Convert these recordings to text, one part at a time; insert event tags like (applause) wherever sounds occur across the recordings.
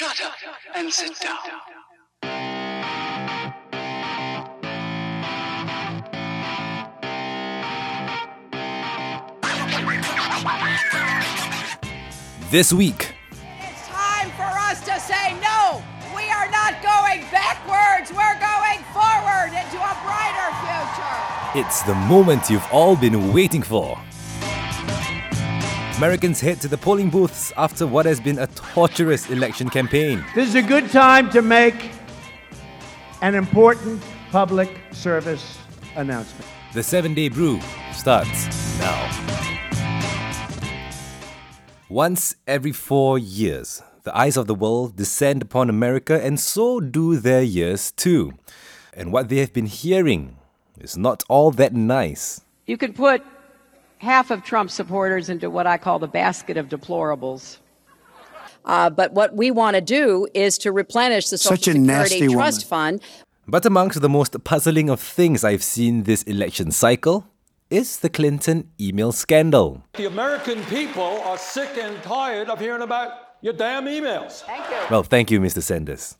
Shut up and sit down. This week, It's time for us to say no. We are not going backwards. We're going forward into a brighter future. it's the moment you've all been waiting for. Americans head to the polling booths after what has been a torturous election campaign. This is a good time to make an important public service announcement. The seven day brew starts now. Once every four years, the eyes of the world descend upon America, and so do their ears too. And what they have been hearing is not all that nice. You could put half of Trump supporters into what I call the basket of deplorables. Uh, but what we want to do is to replenish the Social Such a Security nasty Trust woman. Fund. But amongst the most puzzling of things I've seen this election cycle is the Clinton email scandal. The American people are sick and tired of hearing about your damn emails. Thank you. Well, thank you, Mr. Sanders.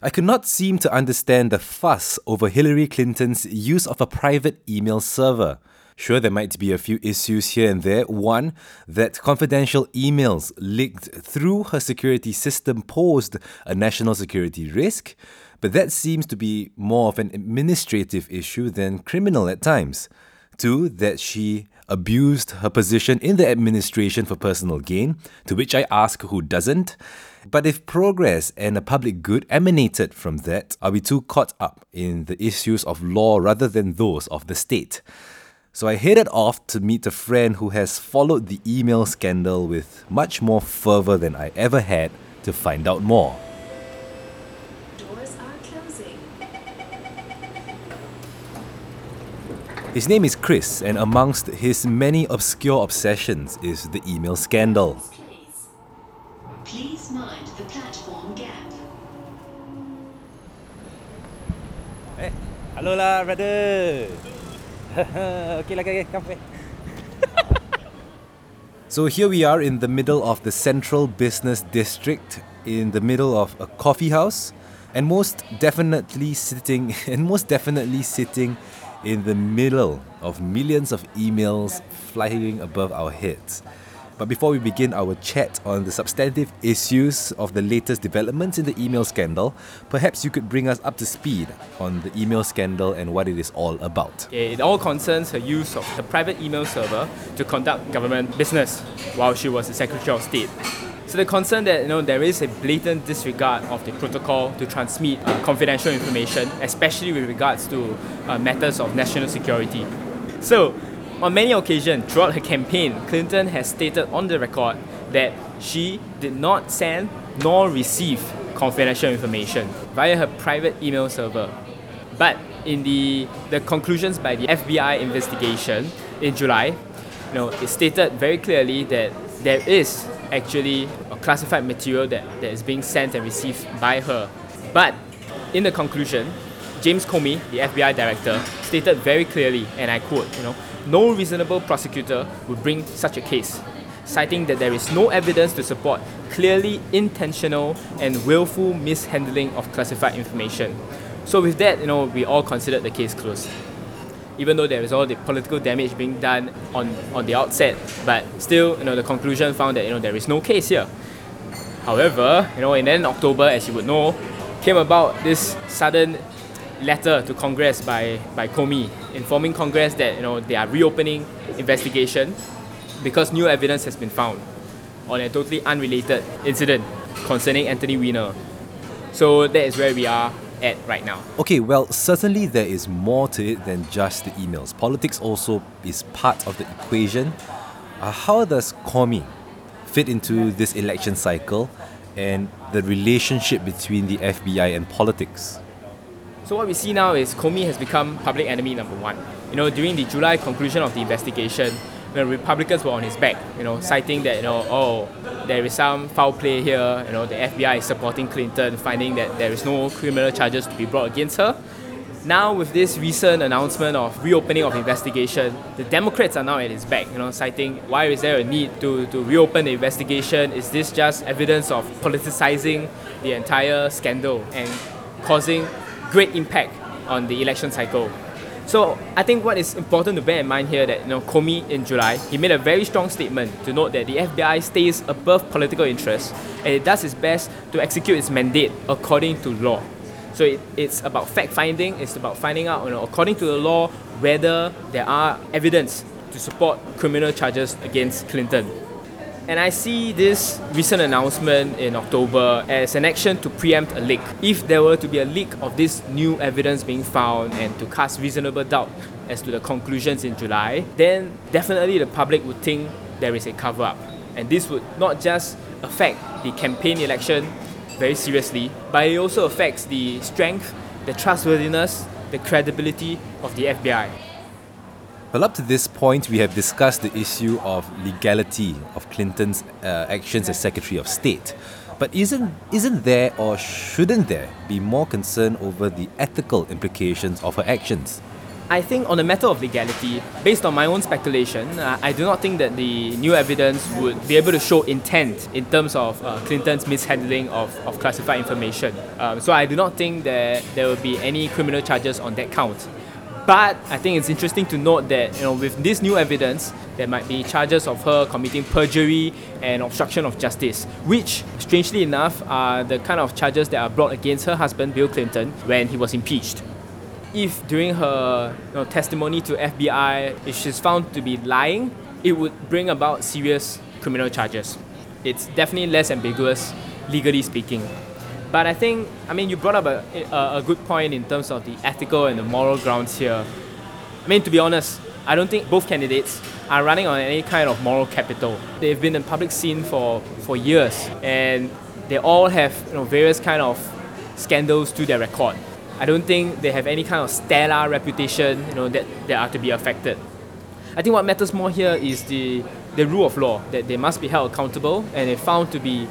I could not seem to understand the fuss over Hillary Clinton's use of a private email server. Sure, there might be a few issues here and there. One, that confidential emails leaked through her security system posed a national security risk, but that seems to be more of an administrative issue than criminal at times. Two, that she abused her position in the administration for personal gain, to which I ask who doesn't. But if progress and a public good emanated from that, are we too caught up in the issues of law rather than those of the state? So I headed off to meet a friend who has followed the email scandal with much more fervor than I ever had to find out more. Doors are closing. His name is Chris, and amongst his many obscure obsessions is the email scandal. Please. Please mind the platform gap. Eh, hello lah, brother. (laughs) okay lah, okay, come So here we are in the middle of the central business district, in the middle of a coffee house, and most definitely sitting, (laughs) and most definitely sitting in the middle of millions of emails flying above our heads. But before we begin our chat on the substantive issues of the latest developments in the email scandal, perhaps you could bring us up to speed on the email scandal and what it is all about. It all concerns her use of the private email server to conduct government business while she was the Secretary of State. So the concern that you know there is a blatant disregard of the protocol to transmit uh, confidential information, especially with regards to uh, matters of national security. So, on many occasions throughout her campaign, Clinton has stated on the record that she did not send nor receive confidential information via her private email server. But in the, the conclusions by the FBI investigation in July, you know, it stated very clearly that there is actually a classified material that, that is being sent and received by her. But in the conclusion, James Comey, the FBI director, stated very clearly, and I quote, you know, no reasonable prosecutor would bring such a case, citing that there is no evidence to support clearly intentional and willful mishandling of classified information. So with that, you know, we all considered the case closed. Even though there is all the political damage being done on, on the outset, but still, you know, the conclusion found that you know there is no case here. However, you know, in then October, as you would know, came about this sudden letter to Congress by, by Comey informing Congress that you know they are reopening investigation because new evidence has been found on a totally unrelated incident concerning Anthony Weiner. So that is where we are at right now. Okay, well, certainly there is more to it than just the emails. Politics also is part of the equation. Uh, how does Comey fit into this election cycle and the relationship between the FBI and politics? So what we see now is Comey has become public enemy number one. You know, during the July conclusion of the investigation, the Republicans were on his back, you know, citing that, you know, oh, there is some foul play here, you know, the FBI is supporting Clinton, finding that there is no criminal charges to be brought against her. Now, with this recent announcement of reopening of investigation, the Democrats are now at his back, you know, citing why is there a need to, to reopen the investigation? Is this just evidence of politicizing the entire scandal and causing great impact on the election cycle? So I think what is important to bear in mind here that you know Comey in July he made a very strong statement to note that the FBI stays above political interests and it does its best to execute its mandate according to law. So it, it's about fact finding, it's about finding out, you know, according to the law, whether there are evidence to support criminal charges against Clinton. And I see this recent announcement in October as an action to preempt a leak. If there were to be a leak of this new evidence being found and to cast reasonable doubt as to the conclusions in July, then definitely the public would think there is a cover up. And this would not just affect the campaign election very seriously, but it also affects the strength, the trustworthiness, the credibility of the FBI. Well, up to this point, we have discussed the issue of legality of Clinton's uh, actions as Secretary of State. But isn't, isn't there or shouldn't there be more concern over the ethical implications of her actions? I think on the matter of legality, based on my own speculation, uh, I do not think that the new evidence would be able to show intent in terms of uh, Clinton's mishandling of, of classified information. Um, so I do not think that there will be any criminal charges on that count. But I think it's interesting to note that you know with this new evidence, there might be charges of her committing perjury and obstruction of justice, which, strangely enough, are the kind of charges that are brought against her husband Bill Clinton when he was impeached if during her you know, testimony to FBI, if she's found to be lying, it would bring about serious criminal charges. It's definitely less ambiguous, legally speaking. But I think, I mean, you brought up a, a, a good point in terms of the ethical and the moral grounds here. I mean, to be honest, I don't think both candidates are running on any kind of moral capital. They've been in public scene for, for years, and they all have you know, various kind of scandals to their record. I don't think they have any kind of stellar reputation, you know, that, that are to be affected. I think what matters more here is the, the rule of law, that they must be held accountable and if found to be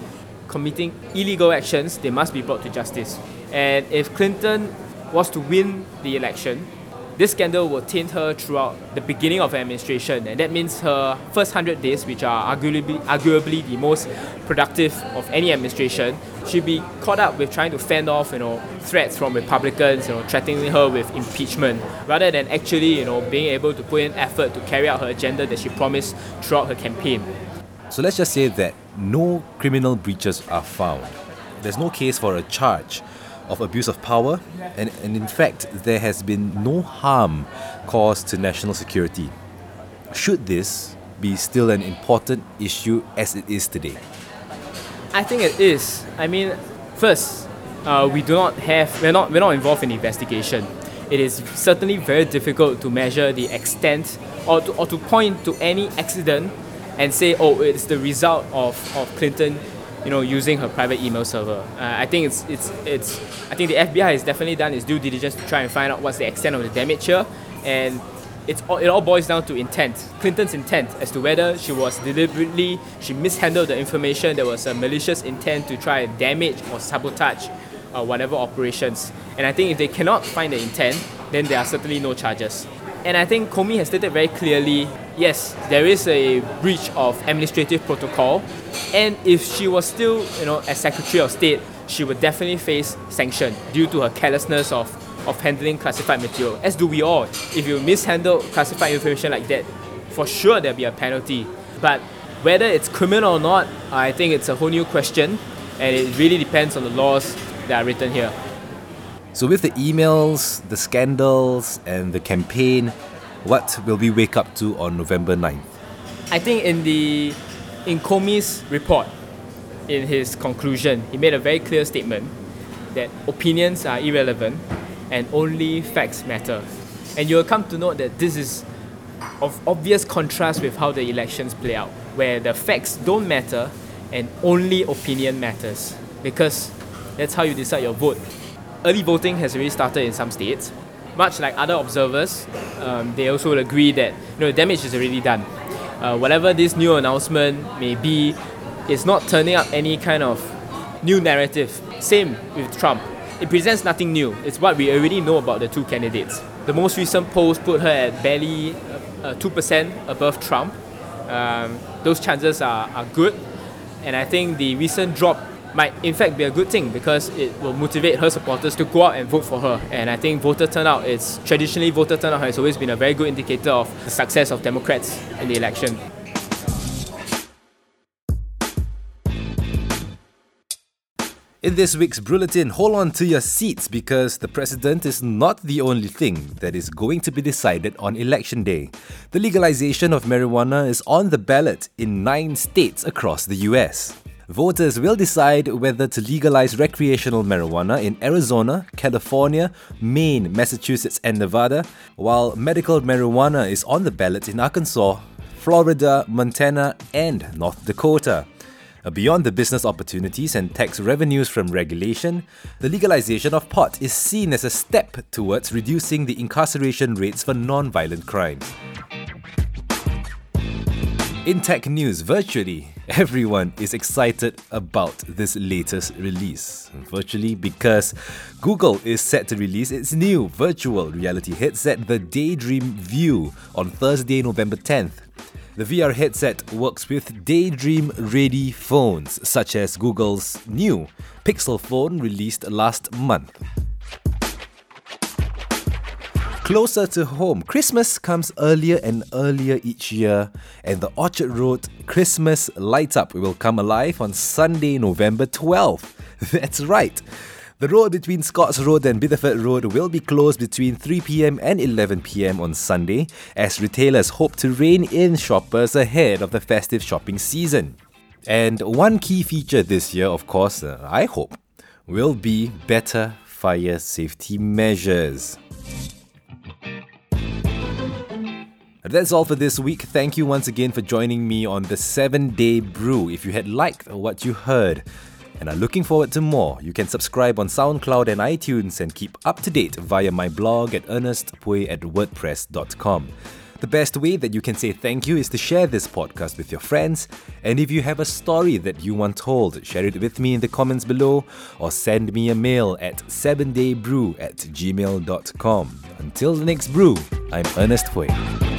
committing illegal actions, they must be brought to justice. And if Clinton was to win the election, this scandal will taint her throughout the beginning of her administration, and that means her first 100 days, which are arguably, arguably the most productive of any administration, she'll be caught up with trying to fend off, you know, threats from Republicans, you know, threatening her with impeachment, rather than actually, you know, being able to put in effort to carry out her agenda that she promised throughout her campaign. So let's just say that no criminal breaches are found. There's no case for a charge of abuse of power, and, and in fact, there has been no harm caused to national security. Should this be still an important issue as it is today? I think it is. I mean, first, uh, we do not have, we're not, we're not involved in investigation. It is certainly very difficult to measure the extent or to, or to point to any accident and say, oh, it's the result of, of Clinton you know, using her private email server. Uh, I think it's, it's, it's, I think the FBI has definitely done its due diligence to try and find out what's the extent of the damage here, and it's all, it all boils down to intent, Clinton's intent as to whether she was deliberately, she mishandled the information, there was a malicious intent to try and damage or sabotage uh, whatever operations. And I think if they cannot find the intent, then there are certainly no charges. And I think Comey has stated very clearly yes, there is a breach of administrative protocol. And if she was still, you know, as Secretary of State, she would definitely face sanction due to her carelessness of, of handling classified material, as do we all. If you mishandle classified information like that, for sure there'll be a penalty. But whether it's criminal or not, I think it's a whole new question, and it really depends on the laws that are written here. So, with the emails, the scandals, and the campaign, what will we wake up to on November 9th? I think in the in Comey's report, in his conclusion, he made a very clear statement that opinions are irrelevant and only facts matter. And you'll come to note that this is of obvious contrast with how the elections play out, where the facts don't matter and only opinion matters. Because that's how you decide your vote early voting has already started in some states. Much like other observers, um, they also agree that you know, the damage is already done. Uh, whatever this new announcement may be, it's not turning up any kind of new narrative. Same with Trump. it presents nothing new. It's what we already know about the two candidates. The most recent polls put her at barely uh, 2% above Trump. Um, those chances are, are good. And I think the recent drop might in fact be a good thing because it will motivate her supporters to go out and vote for her. And I think voter turnout is traditionally voter turnout has always been a very good indicator of the success of Democrats in the election. In this week's bulletin, hold on to your seats because the president is not the only thing that is going to be decided on election day. The legalization of marijuana is on the ballot in nine states across the US. Voters will decide whether to legalize recreational marijuana in Arizona, California, Maine, Massachusetts, and Nevada, while medical marijuana is on the ballot in Arkansas, Florida, Montana, and North Dakota. Beyond the business opportunities and tax revenues from regulation, the legalization of pot is seen as a step towards reducing the incarceration rates for non-violent crimes. In tech news, virtually everyone is excited about this latest release. Virtually because Google is set to release its new virtual reality headset, the Daydream View, on Thursday, November 10th. The VR headset works with Daydream ready phones, such as Google's new Pixel phone released last month. Closer to home, Christmas comes earlier and earlier each year, and the Orchard Road Christmas Light Up will come alive on Sunday, November 12th. (laughs) That's right. The road between Scotts Road and Bideford Road will be closed between 3 pm and 11 pm on Sunday as retailers hope to rein in shoppers ahead of the festive shopping season. And one key feature this year, of course, uh, I hope, will be better fire safety measures. That's all for this week. Thank you once again for joining me on the 7 Day Brew. If you had liked what you heard, and are looking forward to more, you can subscribe on SoundCloud and iTunes and keep up to date via my blog at ernestpui at wordpress.com. The best way that you can say thank you is to share this podcast with your friends. And if you have a story that you want told, share it with me in the comments below or send me a mail at 7daybrew at gmail.com. Until the next brew, I'm Ernest Hui.